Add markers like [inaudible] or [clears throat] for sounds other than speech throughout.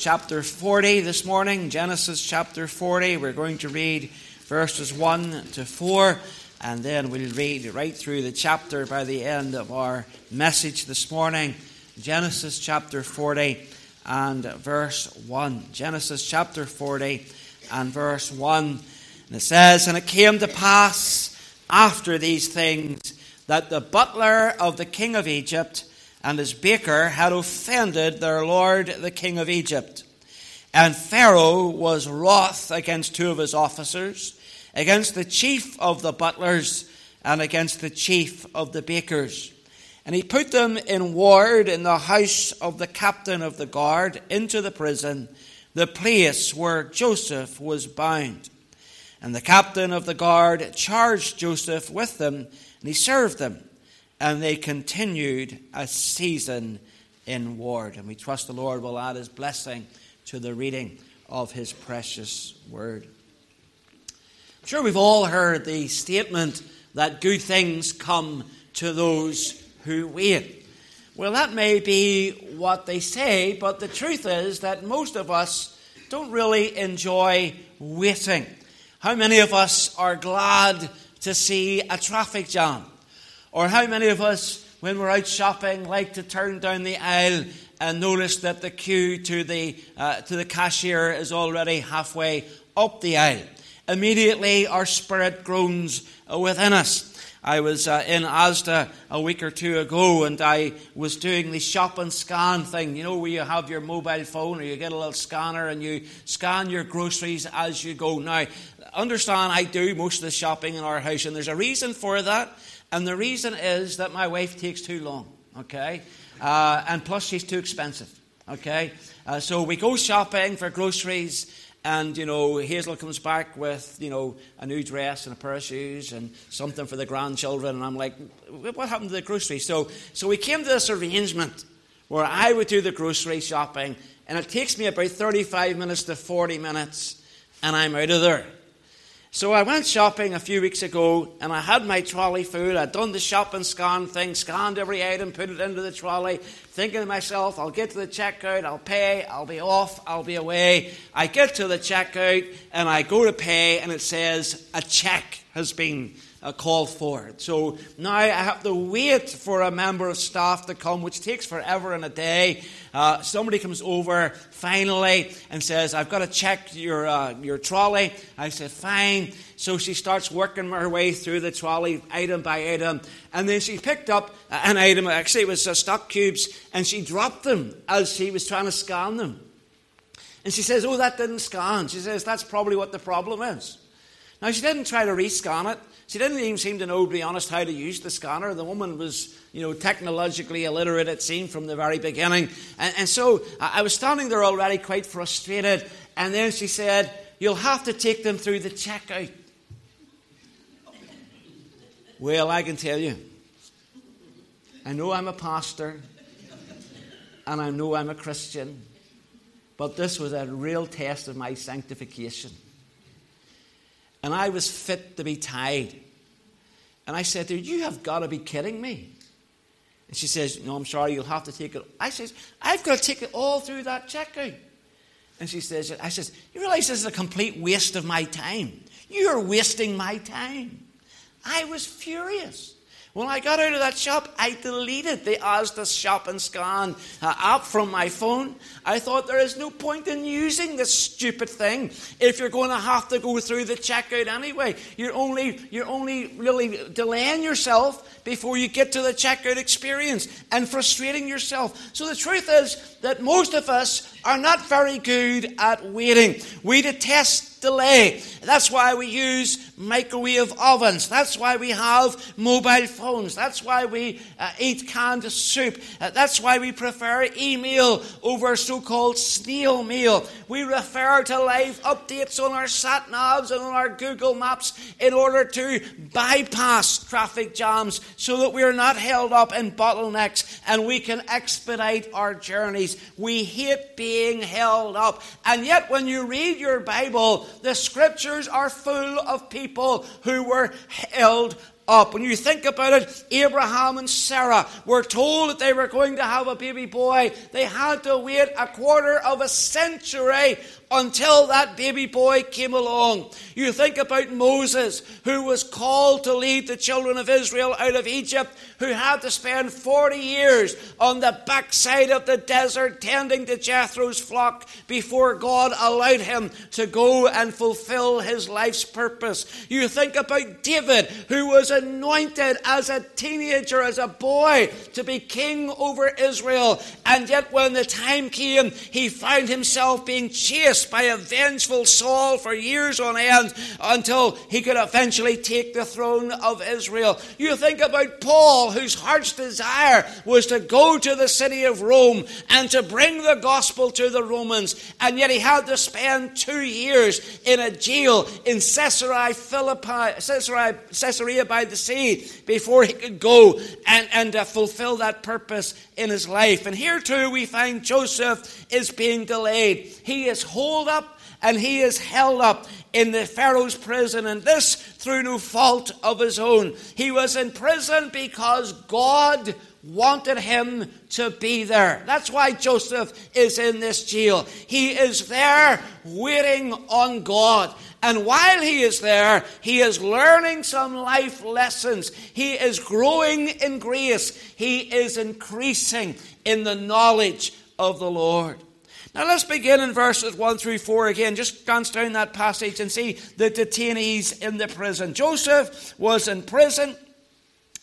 chapter 40 this morning, Genesis chapter 40. We're going to read verses 1 to 4, and then we'll read right through the chapter by the end of our message this morning. Genesis chapter 40 and verse 1. Genesis chapter 40 and verse 1. And it says, And it came to pass after these things that the butler of the king of Egypt and his baker had offended their lord the king of Egypt. And Pharaoh was wroth against two of his officers, against the chief of the butlers, and against the chief of the bakers. And he put them in ward in the house of the captain of the guard into the prison, the place where Joseph was bound. And the captain of the guard charged Joseph with them, and he served them and they continued a season in ward. And we trust the Lord will add his blessing to the reading of his precious word. I'm sure we've all heard the statement that good things come to those who wait. Well, that may be what they say, but the truth is that most of us don't really enjoy waiting. How many of us are glad to see a traffic jam? Or how many of us, when we're out shopping, like to turn down the aisle and notice that the queue to the, uh, to the cashier is already halfway up the aisle? Immediately, our spirit groans within us. I was uh, in Asda a week or two ago and I was doing the shop and scan thing. You know, where you have your mobile phone or you get a little scanner and you scan your groceries as you go. Now, understand I do most of the shopping in our house and there's a reason for that. And the reason is that my wife takes too long, okay? Uh, and plus, she's too expensive, okay? Uh, so we go shopping for groceries, and, you know, Hazel comes back with, you know, a new dress and a pair of shoes and something for the grandchildren. And I'm like, what happened to the groceries? So, so we came to this arrangement where I would do the grocery shopping, and it takes me about 35 minutes to 40 minutes, and I'm out of there. So I went shopping a few weeks ago and I had my trolley full. I'd done the shop and scan thing, scanned every item, put it into the trolley, thinking to myself, I'll get to the checkout, I'll pay, I'll be off, I'll be away. I get to the checkout and I go to pay and it says a check has been uh, call for it. So now I have to wait for a member of staff to come, which takes forever and a day. Uh, somebody comes over finally and says, I've got to check your, uh, your trolley. I said, fine. So she starts working her way through the trolley item by item. And then she picked up an item, actually, it was uh, stock cubes, and she dropped them as she was trying to scan them. And she says, Oh, that didn't scan. She says, That's probably what the problem is. Now, she didn't try to rescan it. She didn't even seem to know, to be honest, how to use the scanner. The woman was, you know, technologically illiterate, it seemed, from the very beginning. And, and so I was standing there already quite frustrated. And then she said, You'll have to take them through the checkout. Well, I can tell you, I know I'm a pastor and I know I'm a Christian, but this was a real test of my sanctification. And I was fit to be tied. And I said to her, You have got to be kidding me. And she says, No, I'm sorry, you'll have to take it. I says, I've got to take it all through that checkout. And she says, I says, You realize this is a complete waste of my time. You're wasting my time. I was furious. When I got out of that shop, I deleted the Asda Shop and Scan uh, app from my phone. I thought there is no point in using this stupid thing if you're going to have to go through the checkout anyway. You're only, you're only really delaying yourself before you get to the checkout experience and frustrating yourself. So the truth is that most of us are not very good at waiting. We detest delay. That's why we use microwave ovens. That's why we have mobile phones. That's why we uh, eat canned soup. Uh, that's why we prefer email over so called snail mail. We refer to live updates on our sat navs and on our Google Maps in order to bypass traffic jams so that we're not held up in bottlenecks and we can expedite our journeys. We hate being held up. And yet, when you read your Bible, the scriptures are full of people who were held up. When you think about it, Abraham and Sarah were told that they were going to have a baby boy. They had to wait a quarter of a century until that baby boy came along. You think about Moses, who was called to lead the children of Israel out of Egypt, who had to spend 40 years on the backside of the desert tending to Jethro's flock before God allowed him to go and fulfill his life's purpose. You think about David, who was anointed as a teenager, as a boy, to be king over Israel, and yet when the time came, he found himself being chased by a vengeful Saul for years on end until he could eventually take the throne of Israel. You think about Paul, whose heart's desire was to go to the city of Rome and to bring the gospel to the Romans, and yet he had to spend two years in a jail in Caesarea Philippi, Caesarea, Caesarea by the sea before he could go and, and uh, fulfill that purpose in his life. And here too we find Joseph is being delayed. He is holed up and he is held up in the Pharaoh's prison, and this through no fault of his own. He was in prison because God wanted him to be there. That's why Joseph is in this jail. He is there waiting on God. And while he is there, he is learning some life lessons. He is growing in grace. He is increasing in the knowledge of the Lord. Now let's begin in verses 1 through 4 again. Just glance down that passage and see the detainees in the prison. Joseph was in prison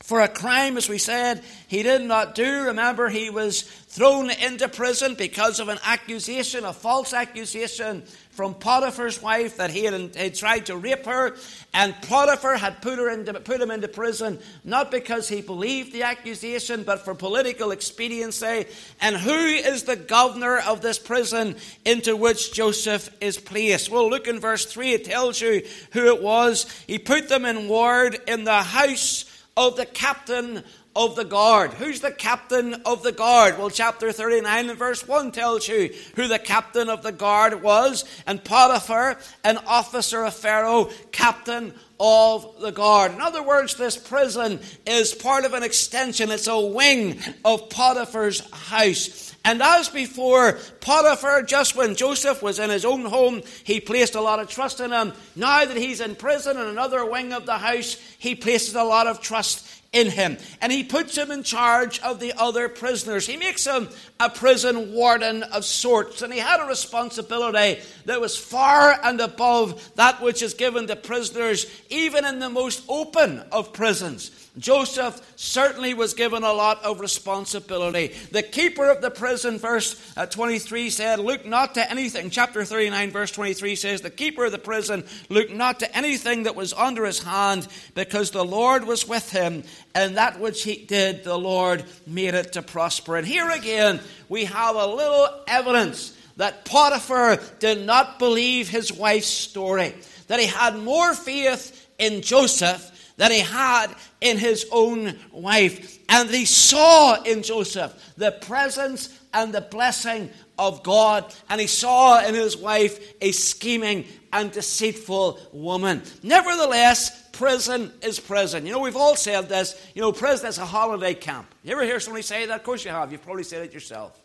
for a crime, as we said, he did not do. Remember, he was thrown into prison because of an accusation, a false accusation from Potiphar's wife that he had, had tried to rape her. And Potiphar had put, her into, put him into prison not because he believed the accusation, but for political expediency. And who is the governor of this prison into which Joseph is placed? Well, look in verse 3, it tells you who it was. He put them in ward in the house of the captain of the guard. Who's the captain of the guard? Well, chapter 39 and verse 1 tells you who the captain of the guard was. And Potiphar, an officer of Pharaoh, captain of the guard. In other words, this prison is part of an extension, it's a wing of Potiphar's house. And as before, Potiphar, just when Joseph was in his own home, he placed a lot of trust in him. Now that he's in prison in another wing of the house, he places a lot of trust in him. And he puts him in charge of the other prisoners. He makes him a prison warden of sorts. And he had a responsibility that was far and above that which is given to prisoners, even in the most open of prisons. Joseph certainly was given a lot of responsibility. The keeper of the prison, verse uh, 23 said, Look not to anything. Chapter 39, verse 23 says, The keeper of the prison looked not to anything that was under his hand, because the Lord was with him, and that which he did, the Lord made it to prosper. And here again, we have a little evidence that Potiphar did not believe his wife's story, that he had more faith in Joseph that he had in his own wife. And he saw in Joseph the presence and the blessing of God. And he saw in his wife a scheming and deceitful woman. Nevertheless, prison is prison. You know, we've all said this. You know, prison is a holiday camp. You ever hear somebody say that? Of course you have. You've probably said it yourself.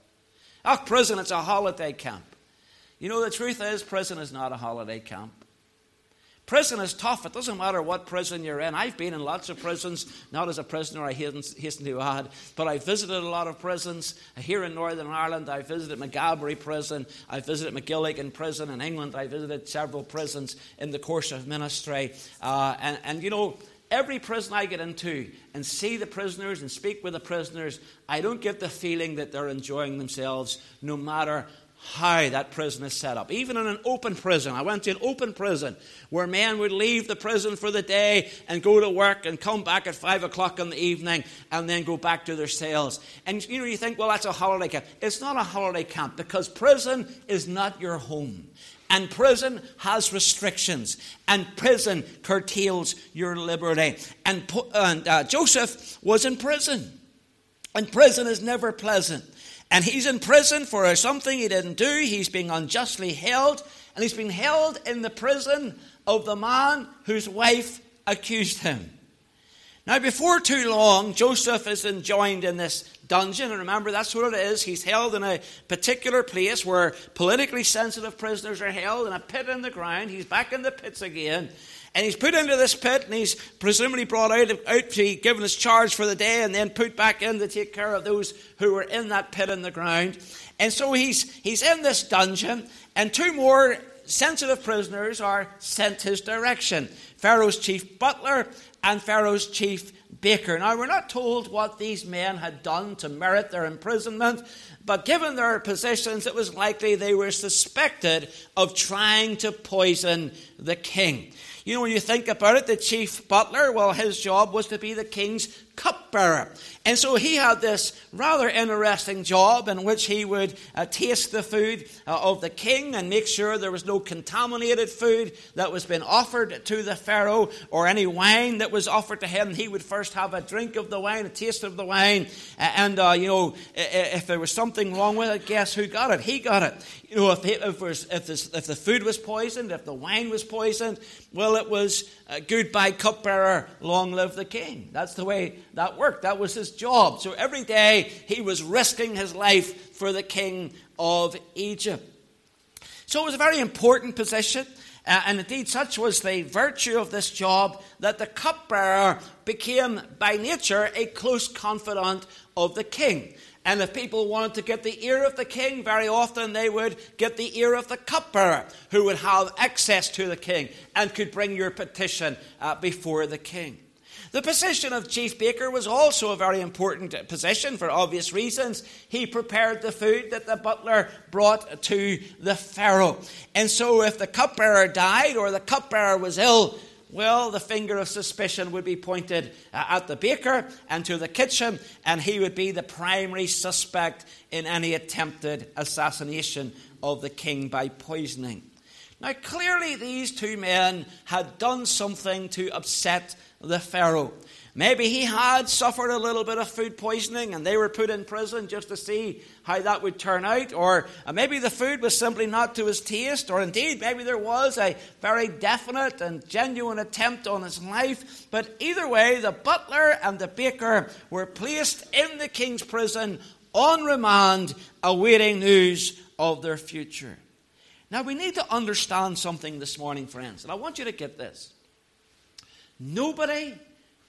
Oh, prison, it's a holiday camp. You know, the truth is, prison is not a holiday camp. Prison is tough. It doesn't matter what prison you're in. I've been in lots of prisons, not as a prisoner, I hasten to add, but I visited a lot of prisons. Here in Northern Ireland, I visited Maghaberry Prison. I visited Magilligan Prison. In England, I visited several prisons in the course of ministry. Uh, and, and, you know, every prison I get into and see the prisoners and speak with the prisoners, I don't get the feeling that they're enjoying themselves no matter how that prison is set up. Even in an open prison, I went to an open prison where men would leave the prison for the day and go to work and come back at five o'clock in the evening and then go back to their cells. And you know, you think, well, that's a holiday camp. It's not a holiday camp because prison is not your home. And prison has restrictions, and prison curtails your liberty. And, and uh, Joseph was in prison, and prison is never pleasant. And he's in prison for something he didn't do. He's being unjustly held. And he's been held in the prison of the man whose wife accused him. Now, before too long, Joseph is enjoined in this dungeon. And remember, that's what it is. He's held in a particular place where politically sensitive prisoners are held in a pit in the ground. He's back in the pits again. And he's put into this pit and he's presumably brought out, out to be given his charge for the day and then put back in to take care of those who were in that pit in the ground. And so he's, he's in this dungeon, and two more sensitive prisoners are sent his direction Pharaoh's chief butler and Pharaoh's chief baker. Now, we're not told what these men had done to merit their imprisonment, but given their positions, it was likely they were suspected of trying to poison the king. You know, when you think about it, the chief butler, well, his job was to be the king's cupbearer. And so he had this rather interesting job in which he would uh, taste the food uh, of the king and make sure there was no contaminated food that was being offered to the Pharaoh or any wine that was offered to him. He would first have a drink of the wine, a taste of the wine. And, uh, you know, if there was something wrong with it, guess who got it? He got it. You know, if, if, was, if, this, if the food was poisoned, if the wine was poisoned, well, it was uh, goodbye, cupbearer, long live the king. That's the way that worked. That was his job. So every day he was risking his life for the king of Egypt. So it was a very important position. Uh, and indeed, such was the virtue of this job that the cupbearer became, by nature, a close confidant of the king. And if people wanted to get the ear of the king, very often they would get the ear of the cupbearer, who would have access to the king and could bring your petition uh, before the king. The position of chief baker was also a very important position for obvious reasons. He prepared the food that the butler brought to the Pharaoh. And so, if the cupbearer died or the cupbearer was ill, well, the finger of suspicion would be pointed uh, at the baker and to the kitchen, and he would be the primary suspect in any attempted assassination of the king by poisoning. Now, clearly, these two men had done something to upset the Pharaoh. Maybe he had suffered a little bit of food poisoning and they were put in prison just to see how that would turn out. Or uh, maybe the food was simply not to his taste. Or indeed, maybe there was a very definite and genuine attempt on his life. But either way, the butler and the baker were placed in the king's prison on remand, awaiting news of their future. Now, we need to understand something this morning, friends. And I want you to get this. Nobody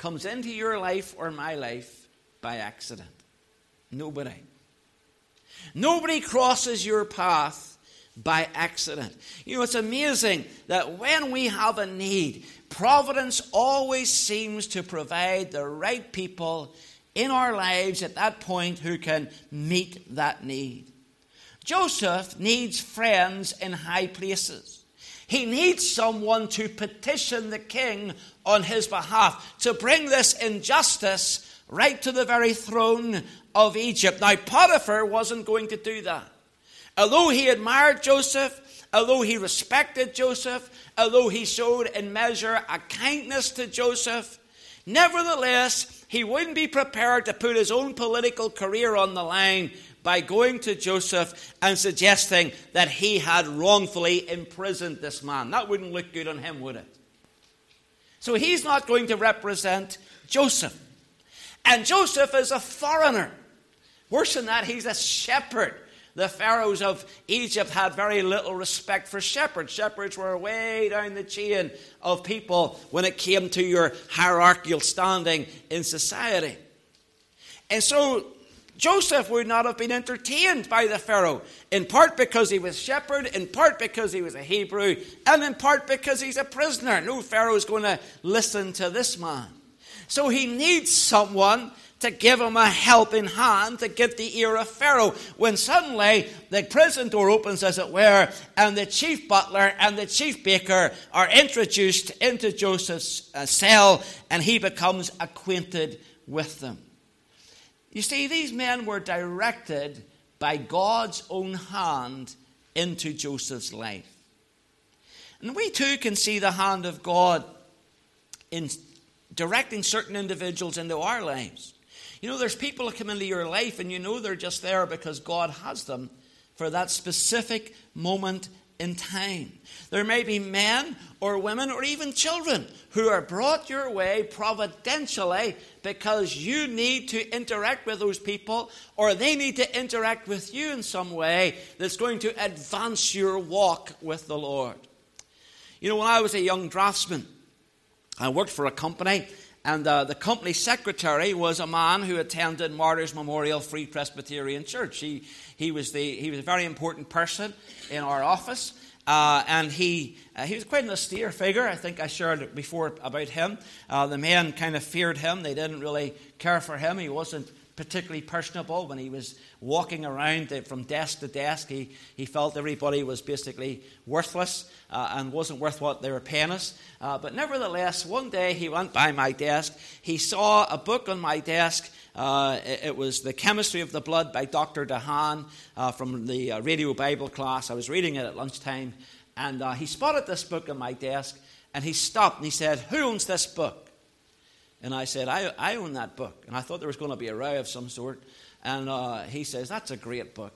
comes into your life or my life by accident. Nobody. Nobody crosses your path by accident. You know, it's amazing that when we have a need, providence always seems to provide the right people in our lives at that point who can meet that need. Joseph needs friends in high places. He needs someone to petition the king on his behalf, to bring this injustice right to the very throne of Egypt. Now, Potiphar wasn't going to do that. Although he admired Joseph, although he respected Joseph, although he showed in measure a kindness to Joseph, nevertheless, he wouldn't be prepared to put his own political career on the line by going to Joseph and suggesting that he had wrongfully imprisoned this man. That wouldn't look good on him, would it? So he's not going to represent Joseph. And Joseph is a foreigner. Worse than that, he's a shepherd. The pharaohs of Egypt had very little respect for shepherds. Shepherds were way down the chain of people when it came to your hierarchical standing in society. And so Joseph would not have been entertained by the Pharaoh, in part because he was shepherd, in part because he was a Hebrew, and in part because he's a prisoner. No Pharaoh is going to listen to this man. So he needs someone to give him a helping hand to get the ear of Pharaoh. When suddenly the prison door opens, as it were, and the chief butler and the chief baker are introduced into Joseph's uh, cell, and he becomes acquainted with them. You see, these men were directed by God's own hand into Joseph's life. And we too can see the hand of God in directing certain individuals into our lives. You know, there's people that come into your life and you know they're just there because God has them for that specific moment in time. There may be men or women or even children who are brought your way providentially because you need to interact with those people or they need to interact with you in some way that's going to advance your walk with the Lord. You know, when I was a young draftsman, I worked for a company and uh, the company secretary was a man who attended Martyrs Memorial Free Presbyterian Church. He, he, was, the, he was a very important person in our office. Uh, and he, uh, he was quite an austere figure. I think I shared before about him. Uh, the men kind of feared him. They didn't really care for him. He wasn't particularly personable when he was walking around from desk to desk. He, he felt everybody was basically worthless uh, and wasn't worth what they were paying us. Uh, but nevertheless, one day he went by my desk. He saw a book on my desk. Uh, it, it, was The Chemistry of the Blood by Dr. DeHaan uh, from the uh, radio Bible class. I was reading it at lunchtime. And uh, he spotted this book on my desk and he stopped and he said, Who owns this book? And I said, I, I own that book. And I thought there was going to be a row of some sort. And uh, he says, That's a great book.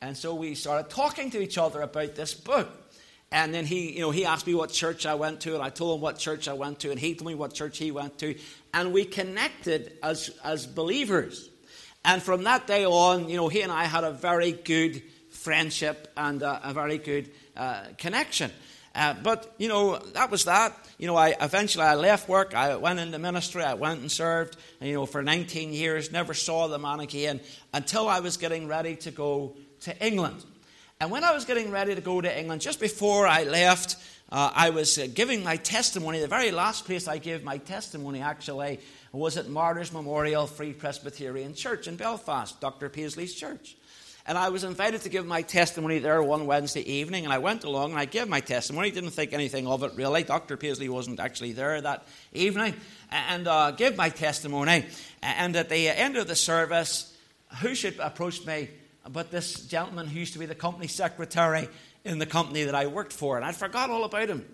And so we started talking to each other about this book. And then he, you know, he asked me what church I went to, and I told him what church I went to, and he told me what church he went to. And we connected as, as believers. And from that day on, you know, he and I had a very good friendship and uh, a very good uh, connection. Uh, but, you know, that was that. You know, I eventually I left work. I went into ministry. I went and served, you know, for 19 years. Never saw the man again until I was getting ready to go to England. And when I was getting ready to go to England, just before I left, uh, I was uh, giving my testimony. The very last place I gave my testimony, actually, was at Martyrs Memorial Free Presbyterian Church in Belfast, Dr. Paisley's church. And I was invited to give my testimony there one Wednesday evening, and I went along and I gave my testimony. Didn't think anything of it really. Dr. Paisley wasn't actually there that evening, and uh, gave my testimony. And at the end of the service, who should approach me but this gentleman who used to be the company secretary in the company that I worked for, and I forgot all about him.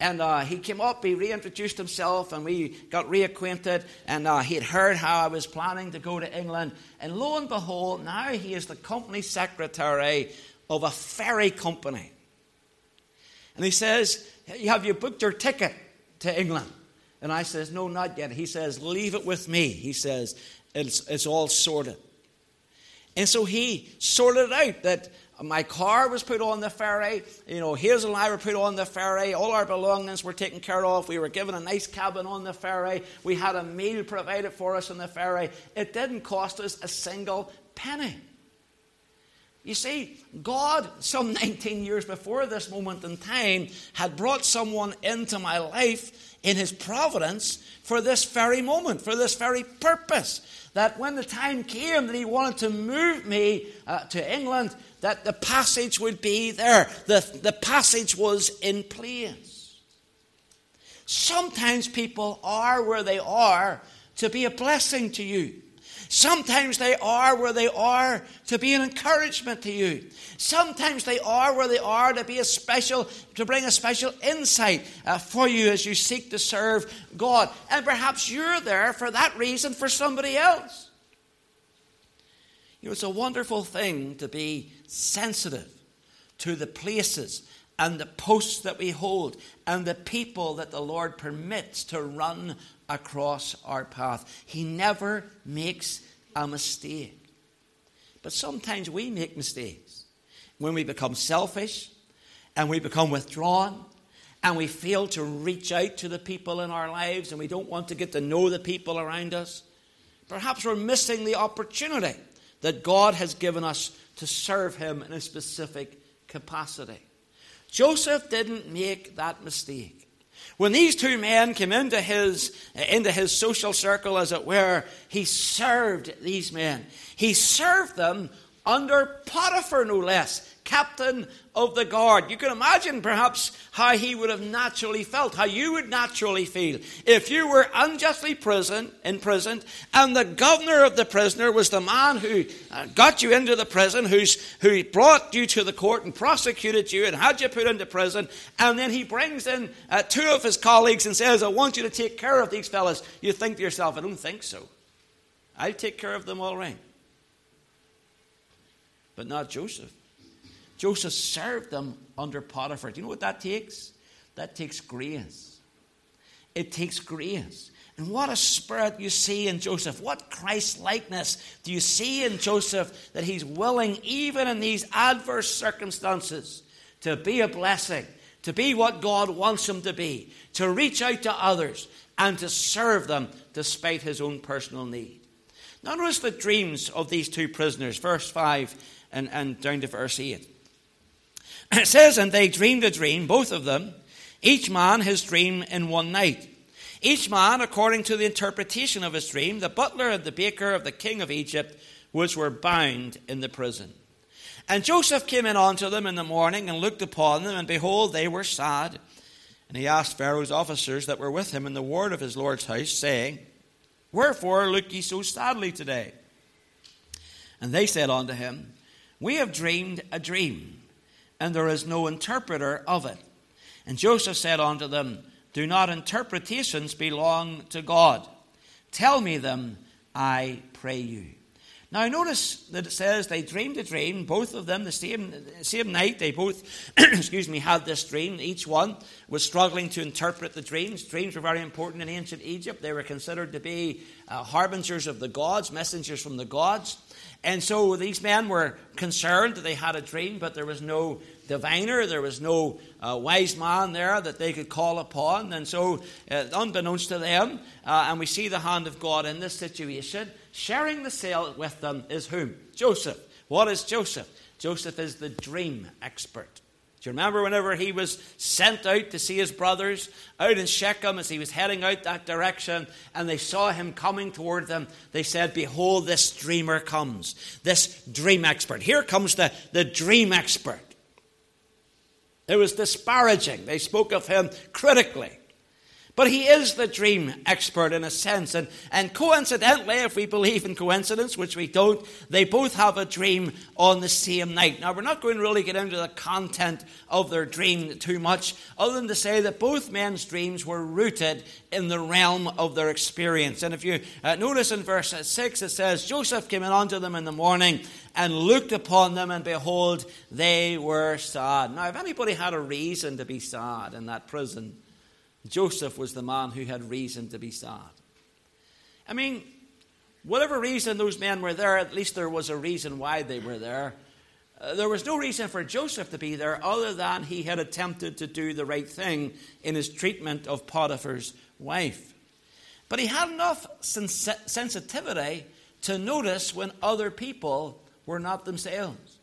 And uh, he came up, he reintroduced himself, and we got reacquainted. And uh, he had heard how I was planning to go to England. And lo and behold, now he is the company secretary of a ferry company. And he says, Have you booked your ticket to England? And I says, No, not yet. He says, Leave it with me. He says, It's, it's all sorted. And so he sorted out that my car was put on the ferry. You know, Hazel and I were put on the ferry. All our belongings were taken care of. We were given a nice cabin on the ferry. We had a meal provided for us on the ferry. It didn't cost us a single penny. You see, God, some [laughs] 19 years before this moment in time, had brought someone into my life in His providence for this very moment, for this very purpose. That when the time came that He wanted to move me uh, to England, that the passage would be there. The, the passage was in place. Sometimes people are where they are to be a blessing to you. Sometimes they are where they are to be an encouragement to you. Sometimes they are where they are to be a special, to bring a special insight uh, for you as you seek to serve God. And perhaps you're there for that reason for somebody else. You know, it's a wonderful thing to be sensitive to the places and the posts that we hold and the people that the Lord permits to run across our path. He never makes a mistake. But sometimes we make mistakes when we become selfish and we become withdrawn and we fail to reach out to the people in our lives and we don't want to get to know the people around us. Perhaps we're missing the opportunity that God has given us to serve Him in a specific capacity. Joseph didn't make that mistake. When these two men came into his, into his social circle, as it were, he served these men. He served them under Potiphar, no less captain of the guard. You can imagine perhaps how he would have naturally felt, how you would naturally feel if you were unjustly prison, imprisoned and the governor of the prisoner was the man who uh, got you into the prison, who's, who brought you to the court and prosecuted you and had you put into prison, and then he brings in uh, two of his colleagues and says, I want you to take care of these fellas. You think to yourself, I don't think so. I'll take care of them all right. But not Joseph. Joseph served them under Potiphar. Do you know what that takes? That takes grace. It takes grace. And what a spirit you see in Joseph. What Christ likeness do you see in Joseph that he's willing, even in these adverse circumstances, to be a blessing, to be what God wants him to be, to reach out to others, and to serve them despite his own personal need. Now, notice the dreams of these two prisoners, verse 5 and, and down to verse 8. It says, And they dreamed a dream, both of them, each man his dream in one night. Each man according to the interpretation of his dream, the butler and the baker of the king of Egypt, which were bound in the prison. And Joseph came in unto them in the morning and looked upon them, and behold, they were sad. And he asked Pharaoh's officers that were with him in the ward of his lord's house, saying, Wherefore look ye so sadly today? And they said unto him, We have dreamed a dream, and there is no interpreter of it. And Joseph said unto them, do not interpretations belong to God? Tell me them, I pray you. Now, notice that it says they dreamed a dream, both of them the same, same night. They both, [clears throat] excuse me, had this dream. Each one was struggling to interpret the dreams. Dreams were very important in ancient Egypt. They were considered to be uh, harbingers of the gods, messengers from the gods. And so these men were concerned that they had a dream, but there was no diviner, there was no uh, wise man there that they could call upon. And so, uh, unbeknownst to them, uh, and we see the hand of God in this situation, sharing the cell with them is whom? Joseph. What is Joseph? Joseph is the dream expert. Do you remember whenever he was sent out to see his brothers out in Shechem as he was heading out that direction and they saw him coming toward them? They said, Behold, this dreamer comes, this dream expert. Here comes the, the dream expert. It was disparaging. They spoke of him critically. But he is the dream expert in a sense. And, and coincidentally, if we believe in coincidence, which we don't, they both have a dream on the same night. Now, we're not going to really get into the content of their dream too much, other than to say that both men's dreams were rooted in the realm of their experience. And if you uh, notice in verse 6, it says, Joseph came in unto them in the morning and looked upon them, and behold, they were sad. Now, if anybody had a reason to be sad in that prison, Joseph was the man who had reason to be sad. I mean, whatever reason those men were there, at least there was a reason why they were there. Uh, there was no reason for Joseph to be there other than he had attempted to do the right thing in his treatment of Potiphar's wife. But he had enough sens- sensitivity to notice when other people were not themselves.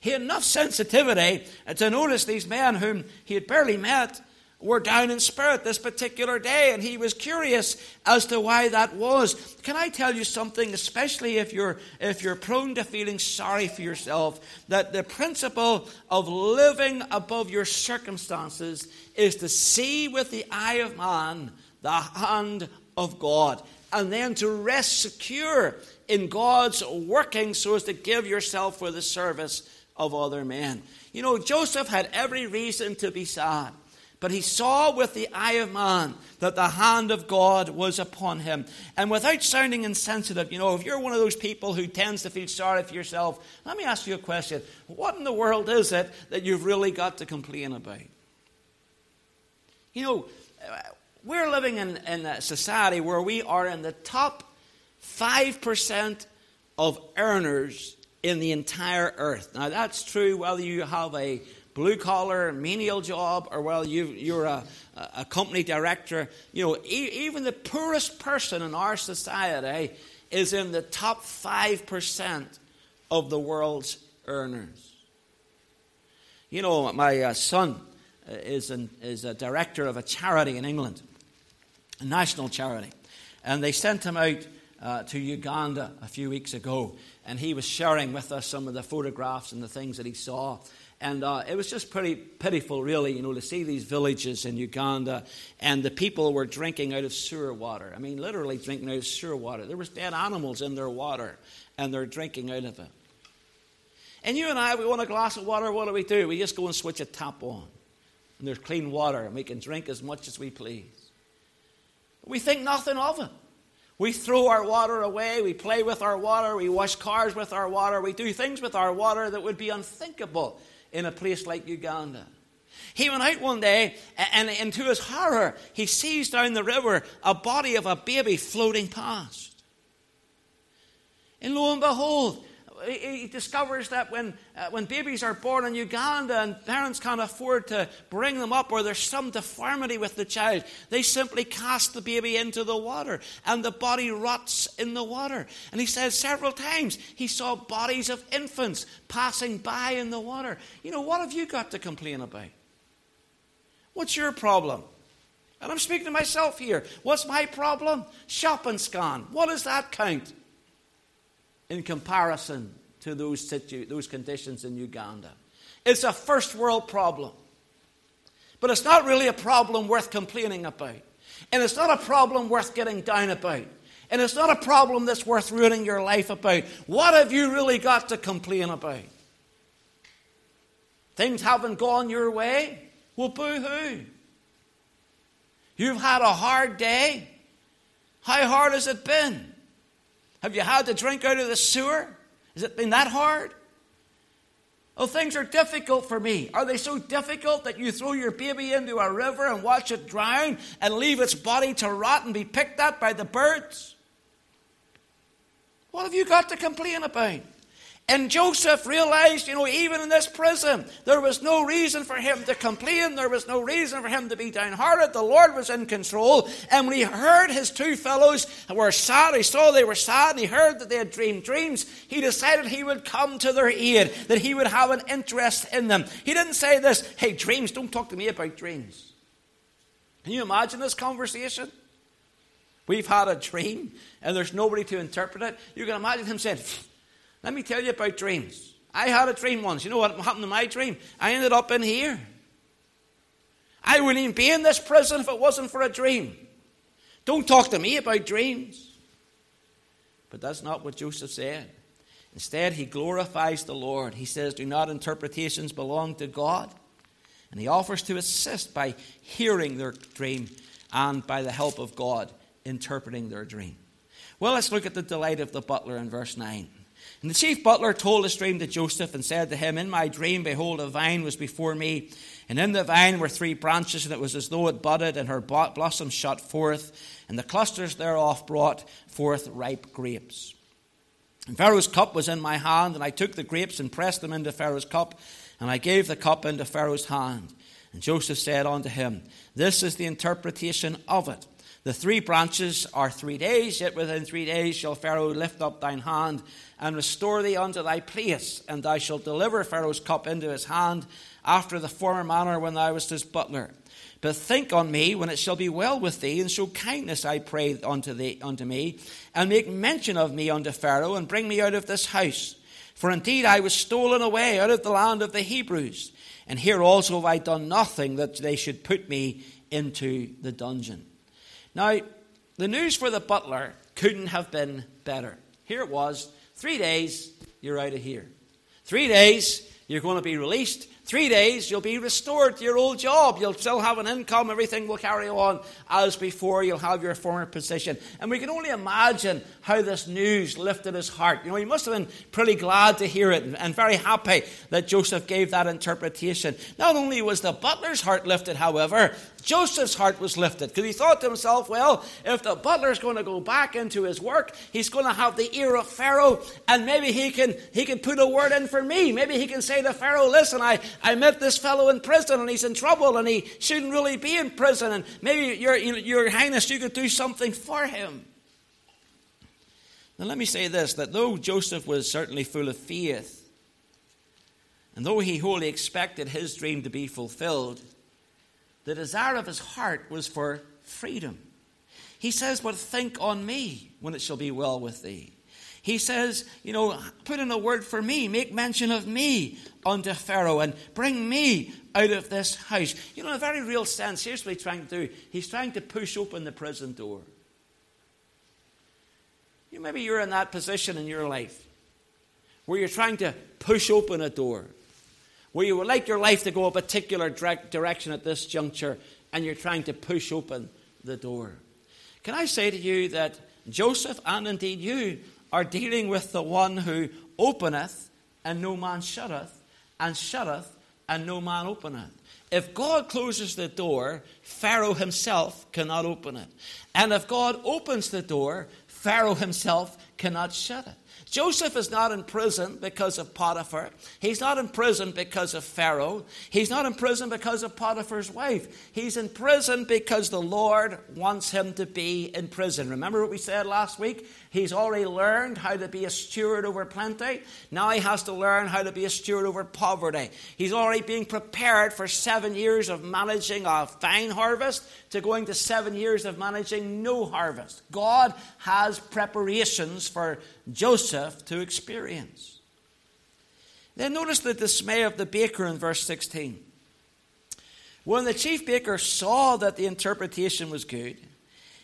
He had enough sensitivity to notice these men whom he had barely met were down in spirit this particular day, and he was curious as to why that was. Can I tell you something, especially if you're if you're prone to feeling sorry for yourself, that the principle of living above your circumstances is to see with the eye of man the hand of God, and then to rest secure in God's working so as to give yourself for the service of other men. You know, Joseph had every reason to be sad. But he saw with the eye of man that the hand of God was upon him. And without sounding insensitive, you know, if you're one of those people who tends to feel sorry for yourself, let me ask you a question. What in the world is it that you've really got to complain about? You know, we're living in, in a society where we are in the top 5% of earners in the entire earth. Now, that's true whether you have a blue collar, menial job, or well, you, are a, a, company director. You know, e- even the poorest person in our society is in the top 5% of the world's earners. You know, my uh, son uh, is, an, is a director of a charity in England, a national charity. And they sent him out uh, to Uganda a few weeks ago, and he was sharing with us some of the photographs and the things that he saw. And uh, it was just pretty pitiful, really, you know, to see these villages in Uganda and the people were drinking out of sewer water. I mean, literally drinking out of sewer water. There was dead animals in their water and they're drinking out of it. And you and I, we want a glass of water, what do we do? We just go and switch a tap on. And there's clean water and we can drink as much as we please. We think nothing of it. We throw our water away, we play with our water, we wash cars with our water, we do things with our water that would be unthinkable in a place like Uganda. He went out one day, and, and to his horror, he sees down the river a body of a baby floating past. And lo and behold, he discovers that when, uh, when babies are born in Uganda and parents can't afford to bring them up or there's some deformity with the child, they simply cast the baby into the water and the body rots in the water. And he says several times he saw bodies of infants passing by in the water. You know, what have you got to complain about? What's your problem? And I'm speaking to myself here. What's my problem? Shop and scan. What does that count? In comparison to those, situ- those conditions in Uganda. It's a first world problem. But it's not really a problem worth complaining about. And it's not a problem worth getting down about. And it's not a problem that's worth ruining your life about. What have you really got to complain about? Things haven't gone your way? Well, boo hoo. You've had a hard day. How hard has it been? Have you had to drink out of the sewer? Has it been that hard? Oh, things are difficult for me. Are they so difficult that you throw your baby into a river and watch it drown and leave its body to rot and be picked at by the birds? What have you got to complain about? And Joseph realized, you know, even in this prison, there was no reason for him to complain. There was no reason for him to be downhearted. The Lord was in control. And when he heard his two fellows were sad, he saw they were sad, and he heard that they had dreamed dreams, he decided he would come to their aid, that he would have an interest in them. He didn't say this, hey, dreams, don't talk to me about dreams. Can you imagine this conversation? We've had a dream, and there's nobody to interpret it. You can imagine him saying, let me tell you about dreams. I had a dream once. You know what happened to my dream? I ended up in here. I wouldn't even be in this prison if it wasn't for a dream. Don't talk to me about dreams. But that's not what Joseph said. Instead, he glorifies the Lord. He says, Do not interpretations belong to God? And he offers to assist by hearing their dream and by the help of God interpreting their dream. Well, let's look at the delight of the butler in verse 9. And the chief butler told his dream to Joseph and said to him, In my dream, behold, a vine was before me, and in the vine were three branches, and it was as though it budded, and her blossoms shot forth, and the clusters thereof brought forth ripe grapes. And Pharaoh's cup was in my hand, and I took the grapes and pressed them into Pharaoh's cup, and I gave the cup into Pharaoh's hand. And Joseph said unto him, This is the interpretation of it. The three branches are three days, yet within three days shall Pharaoh lift up thine hand and restore thee unto thy place, and thou shalt deliver Pharaoh's cup into his hand after the former manner when thou wast his butler. But think on me when it shall be well with thee, and show kindness, I pray, unto thee unto me, and make mention of me unto Pharaoh, and bring me out of this house. For indeed I was stolen away out of the land of the Hebrews, and here also have I done nothing that they should put me into the dungeon. Now, the news for the butler couldn't have been better. Here it was Three days, you're out of here. Three days, you're going to be released. Three days, you'll be restored to your old job. You'll still have an income. Everything will carry on as before. You'll have your former position. And we can only imagine how this news lifted his heart. You know, he must have been pretty glad to hear it and very happy that Joseph gave that interpretation. Not only was the butler's heart lifted, however, Joseph's heart was lifted because he thought to himself, well, if the butler's going to go back into his work, he's going to have the ear of Pharaoh, and maybe he can he can put a word in for me. Maybe he can say to Pharaoh, listen, I, I met this fellow in prison and he's in trouble and he shouldn't really be in prison, and maybe your, your Highness, you could do something for him. Now, let me say this that though Joseph was certainly full of faith, and though he wholly expected his dream to be fulfilled, the desire of his heart was for freedom. He says, But think on me when it shall be well with thee. He says, You know, put in a word for me, make mention of me unto Pharaoh, and bring me out of this house. You know, in a very real sense, here's what he's trying to do he's trying to push open the prison door. You, know, maybe you're in that position in your life where you're trying to push open a door where you would like your life to go a particular direction at this juncture and you're trying to push open the door. Can I say to you that Joseph and indeed you are dealing with the one who openeth and no man shutteth, and shutteth and no man openeth? If God closes the door, Pharaoh himself cannot open it. And if God opens the door, Pharaoh himself cannot shut it. Joseph is not in prison because of Potiphar. He's not in prison because of Pharaoh. He's not in prison because of Potiphar's wife. He's in prison because the Lord wants him to be in prison. Remember what we said last week? He's already learned how to be a steward over plenty. Now he has to learn how to be a steward over poverty. He's already being prepared for seven years of managing a fine harvest to going to seven years of managing no harvest. God has preparations for Joseph to experience. Then notice the dismay of the baker in verse 16. When the chief baker saw that the interpretation was good,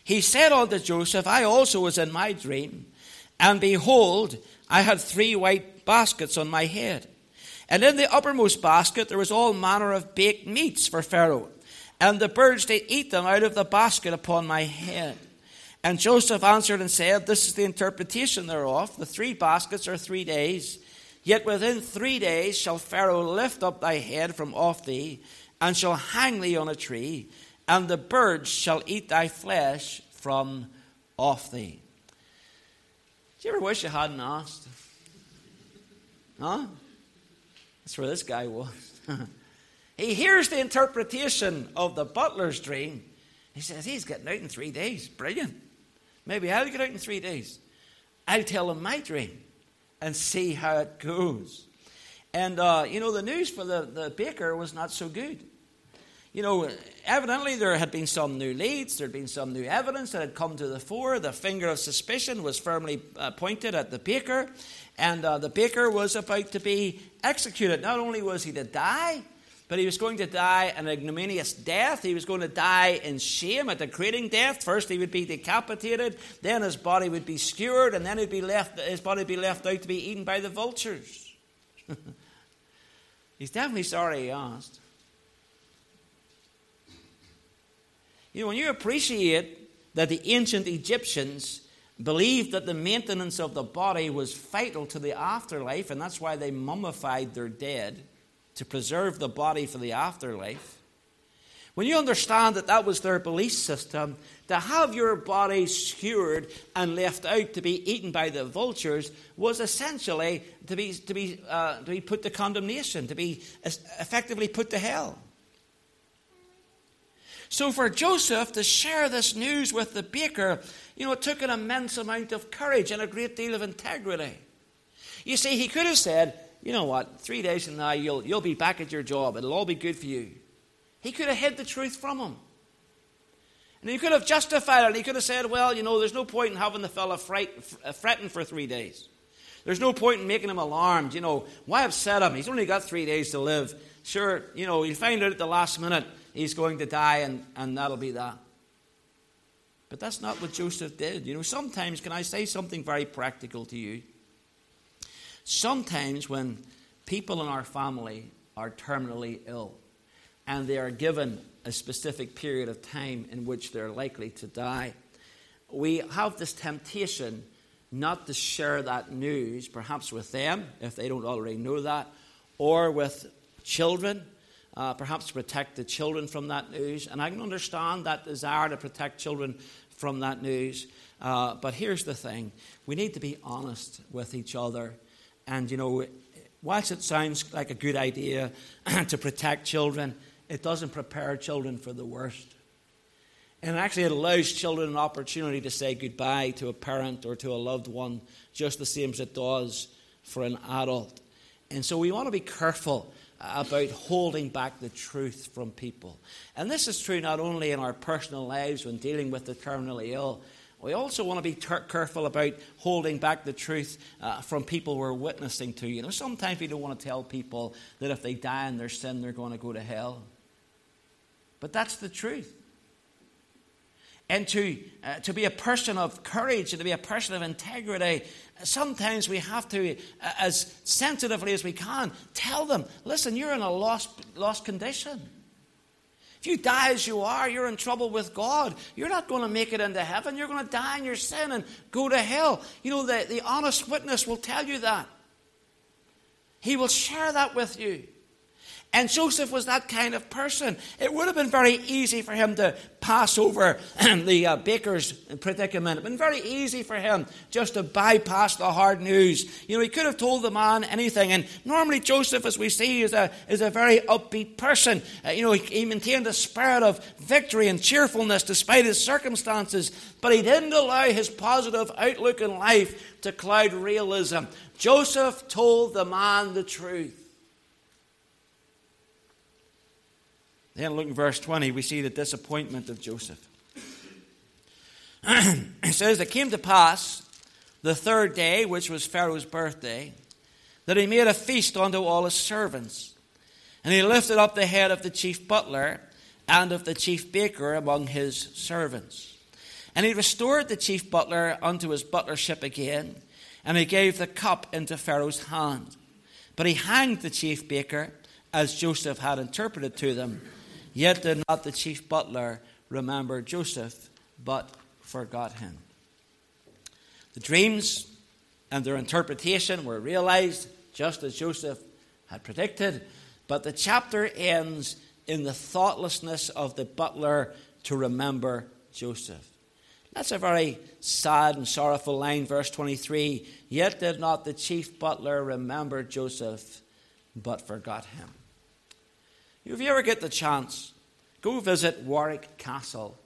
he said unto Joseph, I also was in my dream, and behold, I had three white baskets on my head. And in the uppermost basket there was all manner of baked meats for Pharaoh, and the birds did eat them out of the basket upon my head. And Joseph answered and said, This is the interpretation thereof. The three baskets are three days. Yet within three days shall Pharaoh lift up thy head from off thee, and shall hang thee on a tree, and the birds shall eat thy flesh from off thee. Do you ever wish you hadn't asked? Huh? That's where this guy was. [laughs] he hears the interpretation of the butler's dream. He says, He's getting out in three days. Brilliant. Maybe I'll get out in three days. I'll tell him my dream and see how it goes. And, uh, you know, the news for the, the baker was not so good you know, evidently there had been some new leads, there had been some new evidence that had come to the fore. The finger of suspicion was firmly uh, pointed at the baker, and uh, the baker was about to be executed. Not only was he to die, but he was going to die an ignominious death. He was going to die in shame, a degrading death. First, he would be decapitated, then his body would be skewered, and then he'd be left, his body would be left out to be eaten by the vultures. [laughs] He's definitely sorry he asked. You know, when you appreciate that the ancient Egyptians believed that the maintenance of the body was vital to the afterlife, and that's why they mummified their dead to preserve the body for the afterlife. When you understand that that was their belief system, to have your body skewered and left out to be eaten by the vultures was essentially to be, to be, uh, to be put to condemnation, to be effectively put to hell. So for Joseph to share this news with the baker, you know, it took an immense amount of courage and a great deal of integrity. You see, he could have said, you know what, three days from now you'll, you'll be back at your job. It'll all be good for you. He could have hid the truth from him. And he could have justified it. He could have said, well, you know, there's no point in having the fellow fretting for three days. There's no point in making him alarmed. You know, why upset him? He's only got three days to live. Sure, you know, he'll find out at the last minute he's going to die, and, and that'll be that. But that's not what Joseph did. You know, sometimes, can I say something very practical to you? Sometimes, when people in our family are terminally ill and they are given a specific period of time in which they're likely to die, we have this temptation not to share that news, perhaps with them, if they don't already know that, or with children uh, perhaps to protect the children from that news. And I can understand that desire to protect children from that news. Uh, but here's the thing we need to be honest with each other. And, you know, whilst it sounds like a good idea [clears throat] to protect children, it doesn't prepare children for the worst. And actually, it allows children an opportunity to say goodbye to a parent or to a loved one, just the same as it does for an adult. And so we want to be careful about holding back the truth from people. And this is true not only in our personal lives when dealing with the terminally ill, we also want to be ter- careful about holding back the truth uh, from people we're witnessing to. You know, sometimes we don't want to tell people that if they die in their sin, they're going to go to hell. But that's the truth and to, uh, to be a person of courage and to be a person of integrity, sometimes we have to, uh, as sensitively as we can, tell them listen, you're in a lost, lost condition. If you die as you are, you're in trouble with God. You're not going to make it into heaven. You're going to die in your sin and go to hell. You know, the, the honest witness will tell you that. He will share that with you. And Joseph was that kind of person. It would have been very easy for him to pass over [clears throat] the uh, baker's predicament. It would have been very easy for him just to bypass the hard news. You know, he could have told the man anything. And normally, Joseph, as we see, is a, is a very upbeat person. Uh, you know, he, he maintained a spirit of victory and cheerfulness despite his circumstances. But he didn't allow his positive outlook in life to cloud realism. Joseph told the man the truth. Then look in verse 20, we see the disappointment of Joseph. [clears throat] it says, It came to pass the third day, which was Pharaoh's birthday, that he made a feast unto all his servants. And he lifted up the head of the chief butler and of the chief baker among his servants. And he restored the chief butler unto his butlership again, and he gave the cup into Pharaoh's hand. But he hanged the chief baker, as Joseph had interpreted to them Yet did not the chief butler remember Joseph, but forgot him. The dreams and their interpretation were realized just as Joseph had predicted, but the chapter ends in the thoughtlessness of the butler to remember Joseph. That's a very sad and sorrowful line, verse 23. Yet did not the chief butler remember Joseph, but forgot him. If you ever get the chance, go visit Warwick Castle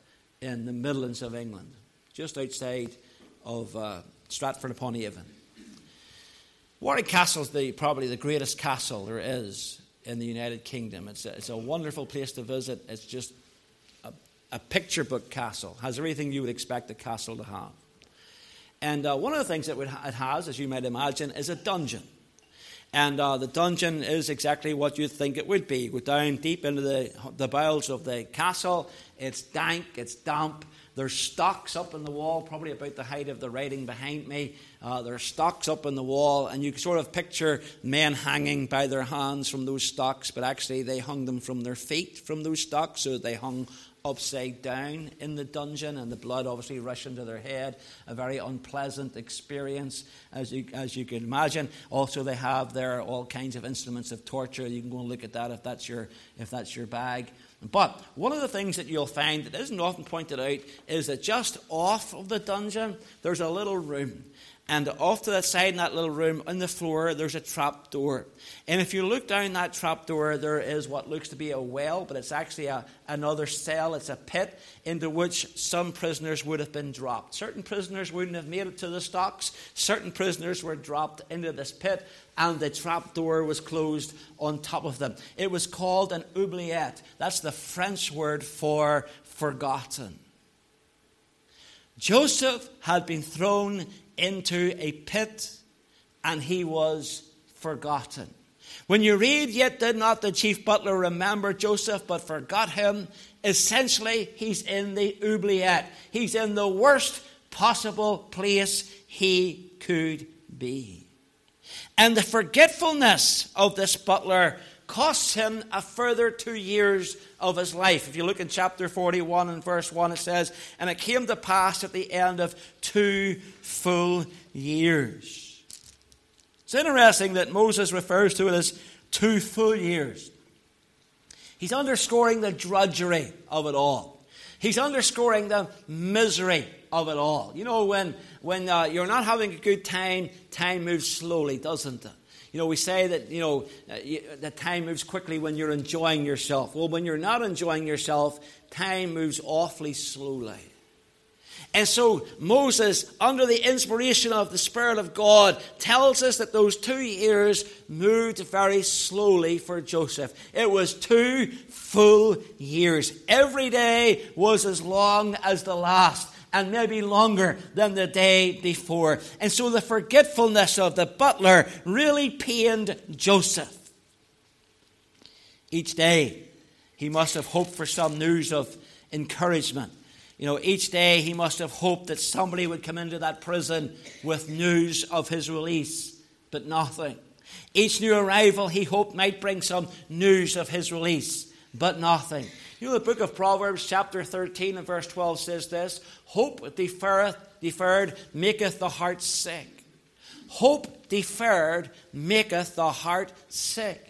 in the Midlands of England, just outside of uh, Stratford upon Avon. Warwick Castle is the, probably the greatest castle there is in the United Kingdom. It's a, it's a wonderful place to visit. It's just a, a, picture book castle. Has everything you would expect a castle to have. And uh, one of the things that it has, as you might imagine, is a dungeon. And uh, the dungeon is exactly what you'd think it would be. You go down deep into the, the bowels of the castle. It's dank, it's damp. There's stocks up in the wall, probably about the height of the writing behind me. Uh, there are stocks up in the wall, and you sort of picture men hanging by their hands from those stocks, but actually they hung them from their feet from those stocks, so they hung upside down in the dungeon, and the blood obviously rushing to their head. A very unpleasant experience, as you, as you can imagine. Also, they have there all kinds of instruments of torture. You can go and look at that if that's your, if that's your bag. But one of the things that you'll find that isn't often pointed out is that just off of the dungeon, there's a little room. And off to the side in that little room, on the floor, there's a trap door. And if you look down that trap door, there is what looks to be a well, but it's actually a, another cell. It's a pit into which some prisoners would have been dropped. Certain prisoners wouldn't have made it to the stocks. Certain prisoners were dropped into this pit, and the trap door was closed on top of them. It was called an oubliette. That's the French word for forgotten. Joseph had been thrown into a pit and he was forgotten. When you read, Yet did not the chief butler remember Joseph, but forgot him, essentially, he's in the oubliette. He's in the worst possible place he could be. And the forgetfulness of this butler costs him a further two years of his life. If you look in chapter 41 and verse 1, it says, And it came to pass at the end of two full years. It's interesting that Moses refers to it as two full years. He's underscoring the drudgery of it all. He's underscoring the misery of it all. You know, when, when uh, you're not having a good time, time moves slowly, doesn't it? You know, we say that, you know, uh, that time moves quickly when you're enjoying yourself. Well, when you're not enjoying yourself, time moves awfully slowly. And so Moses, under the inspiration of the Spirit of God, tells us that those two years moved very slowly for Joseph. It was two full years. Every day was as long as the last and maybe longer than the day before. And so the forgetfulness of the butler really pained Joseph. Each day, he must have hoped for some news of encouragement. You know, each day he must have hoped that somebody would come into that prison with news of his release, but nothing. Each new arrival he hoped might bring some news of his release, but nothing. You know, the book of Proverbs, chapter 13 and verse 12 says this Hope deferred, deferred maketh the heart sick. Hope deferred maketh the heart sick.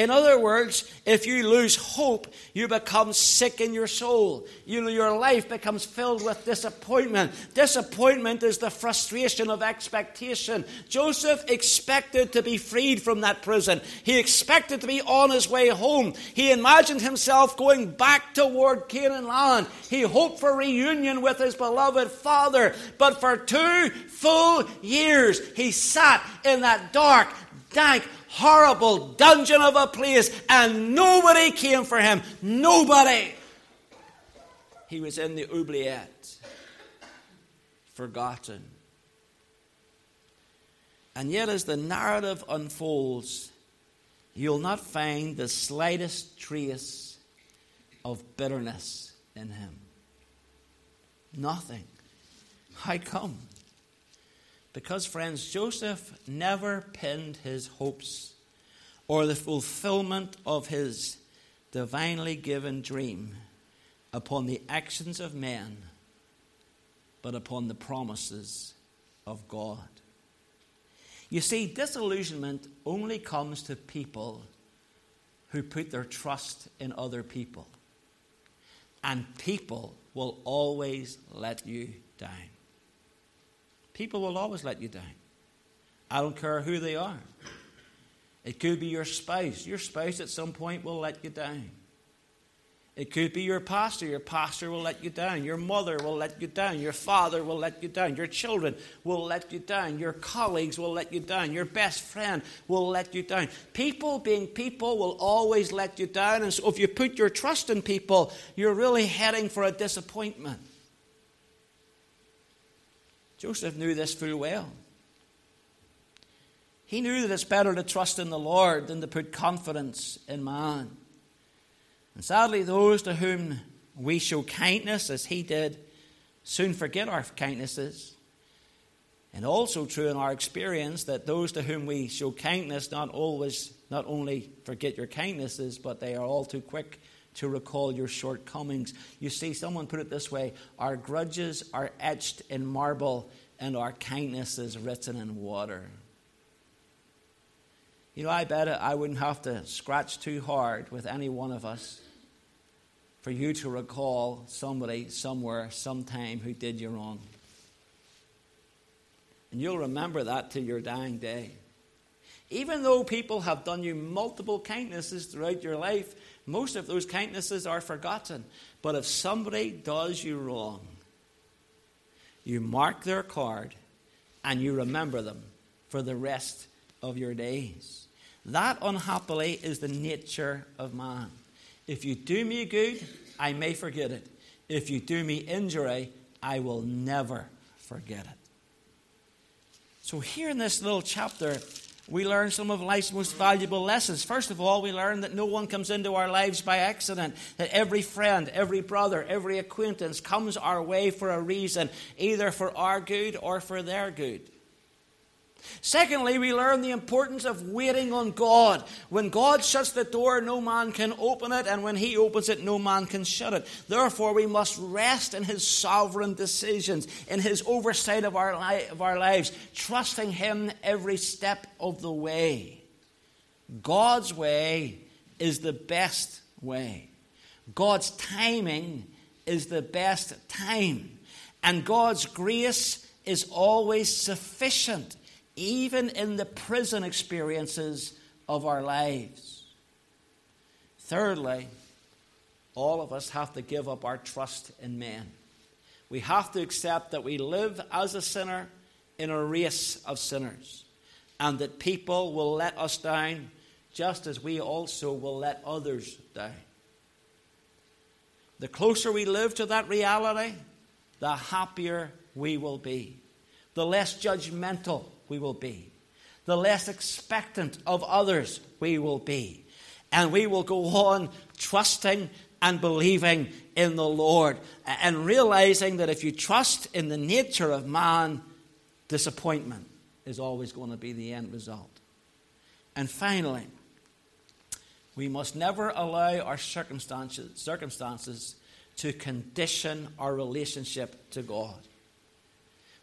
In other words, if you lose hope, you become sick in your soul. You, know, your life becomes filled with disappointment. Disappointment is the frustration of expectation. Joseph expected to be freed from that prison. He expected to be on his way home. He imagined himself going back toward Canaan land. He hoped for reunion with his beloved father. But for two full years, he sat in that dark, dank, horrible dungeon of a place, and nobody came for him. Nobody. He was in the oubliette, forgotten. And yet, as the narrative unfolds, you'll not find the slightest trace of bitterness in him. Nothing. How come? Because, friends, Joseph never pinned his hopes or the fulfillment of his divinely given dream upon the actions of men, but upon the promises of God. You see, disillusionment only comes to people who put their trust in other people. And people will always let you down. People will always let you down. I don't care who they are. It could be your spouse. Your spouse at some point will let you down. It could be your pastor. Your pastor will let you down. Your mother will let you down. Your father will let you down. Your children will let you down. Your colleagues will let you down. Your best friend will let you down. People, being people, will always let you down. And so if you put your trust in people, you're really heading for a disappointment. Joseph knew this full well. He knew that it's better to trust in the Lord than to put confidence in man. And sadly, those to whom we show kindness, as he did, soon forget our kindnesses. And also true in our experience that those to whom we show kindness not always not only forget your kindnesses, but they are all too quick to recall your shortcomings. You see, someone put it this way our grudges are etched in marble, and our kindness is written in water. You know, I bet I wouldn't have to scratch too hard with any one of us for you to recall somebody somewhere, sometime who did you wrong. And you'll remember that till your dying day. Even though people have done you multiple kindnesses throughout your life, most of those kindnesses are forgotten. But if somebody does you wrong, you mark their card and you remember them for the rest of your days. That, unhappily, is the nature of man. If you do me good, I may forget it. If you do me injury, I will never forget it. So, here in this little chapter, we learn some of life's most valuable lessons. First of all, we learn that no one comes into our lives by accident, that every friend, every brother, every acquaintance comes our way for a reason, either for our good or for their good. Secondly, we learn the importance of waiting on God. When God shuts the door, no man can open it, and when He opens it, no man can shut it. Therefore, we must rest in His sovereign decisions, in His oversight of our, li- of our lives, trusting Him every step of the way. God's way is the best way. God's timing is the best time. And God's grace is always sufficient even in the prison experiences of our lives. Thirdly, all of us have to give up our trust in men. We have to accept that we live as a sinner in a race of sinners, and that people will let us down just as we also will let others down. The closer we live to that reality, the happier we will be, the less judgmental we will be. The less expectant of others we will be. And we will go on trusting and believing in the Lord and realizing that if you trust in the nature of man, disappointment is always going to be the end result. And finally, we must never allow our circumstances, circumstances to condition our relationship to God.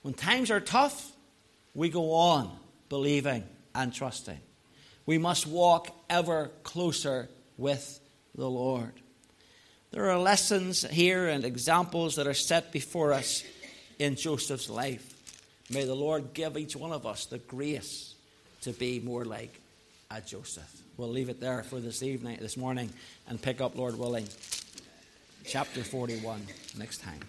When times are tough, we go on believing and trusting. We must walk ever closer with the Lord. There are lessons here and examples that are set before us in Joseph's life. May the Lord give each one of us the grace to be more like a Joseph. We'll leave it there for this evening, this morning, and pick up, Lord willing, chapter 41 next time.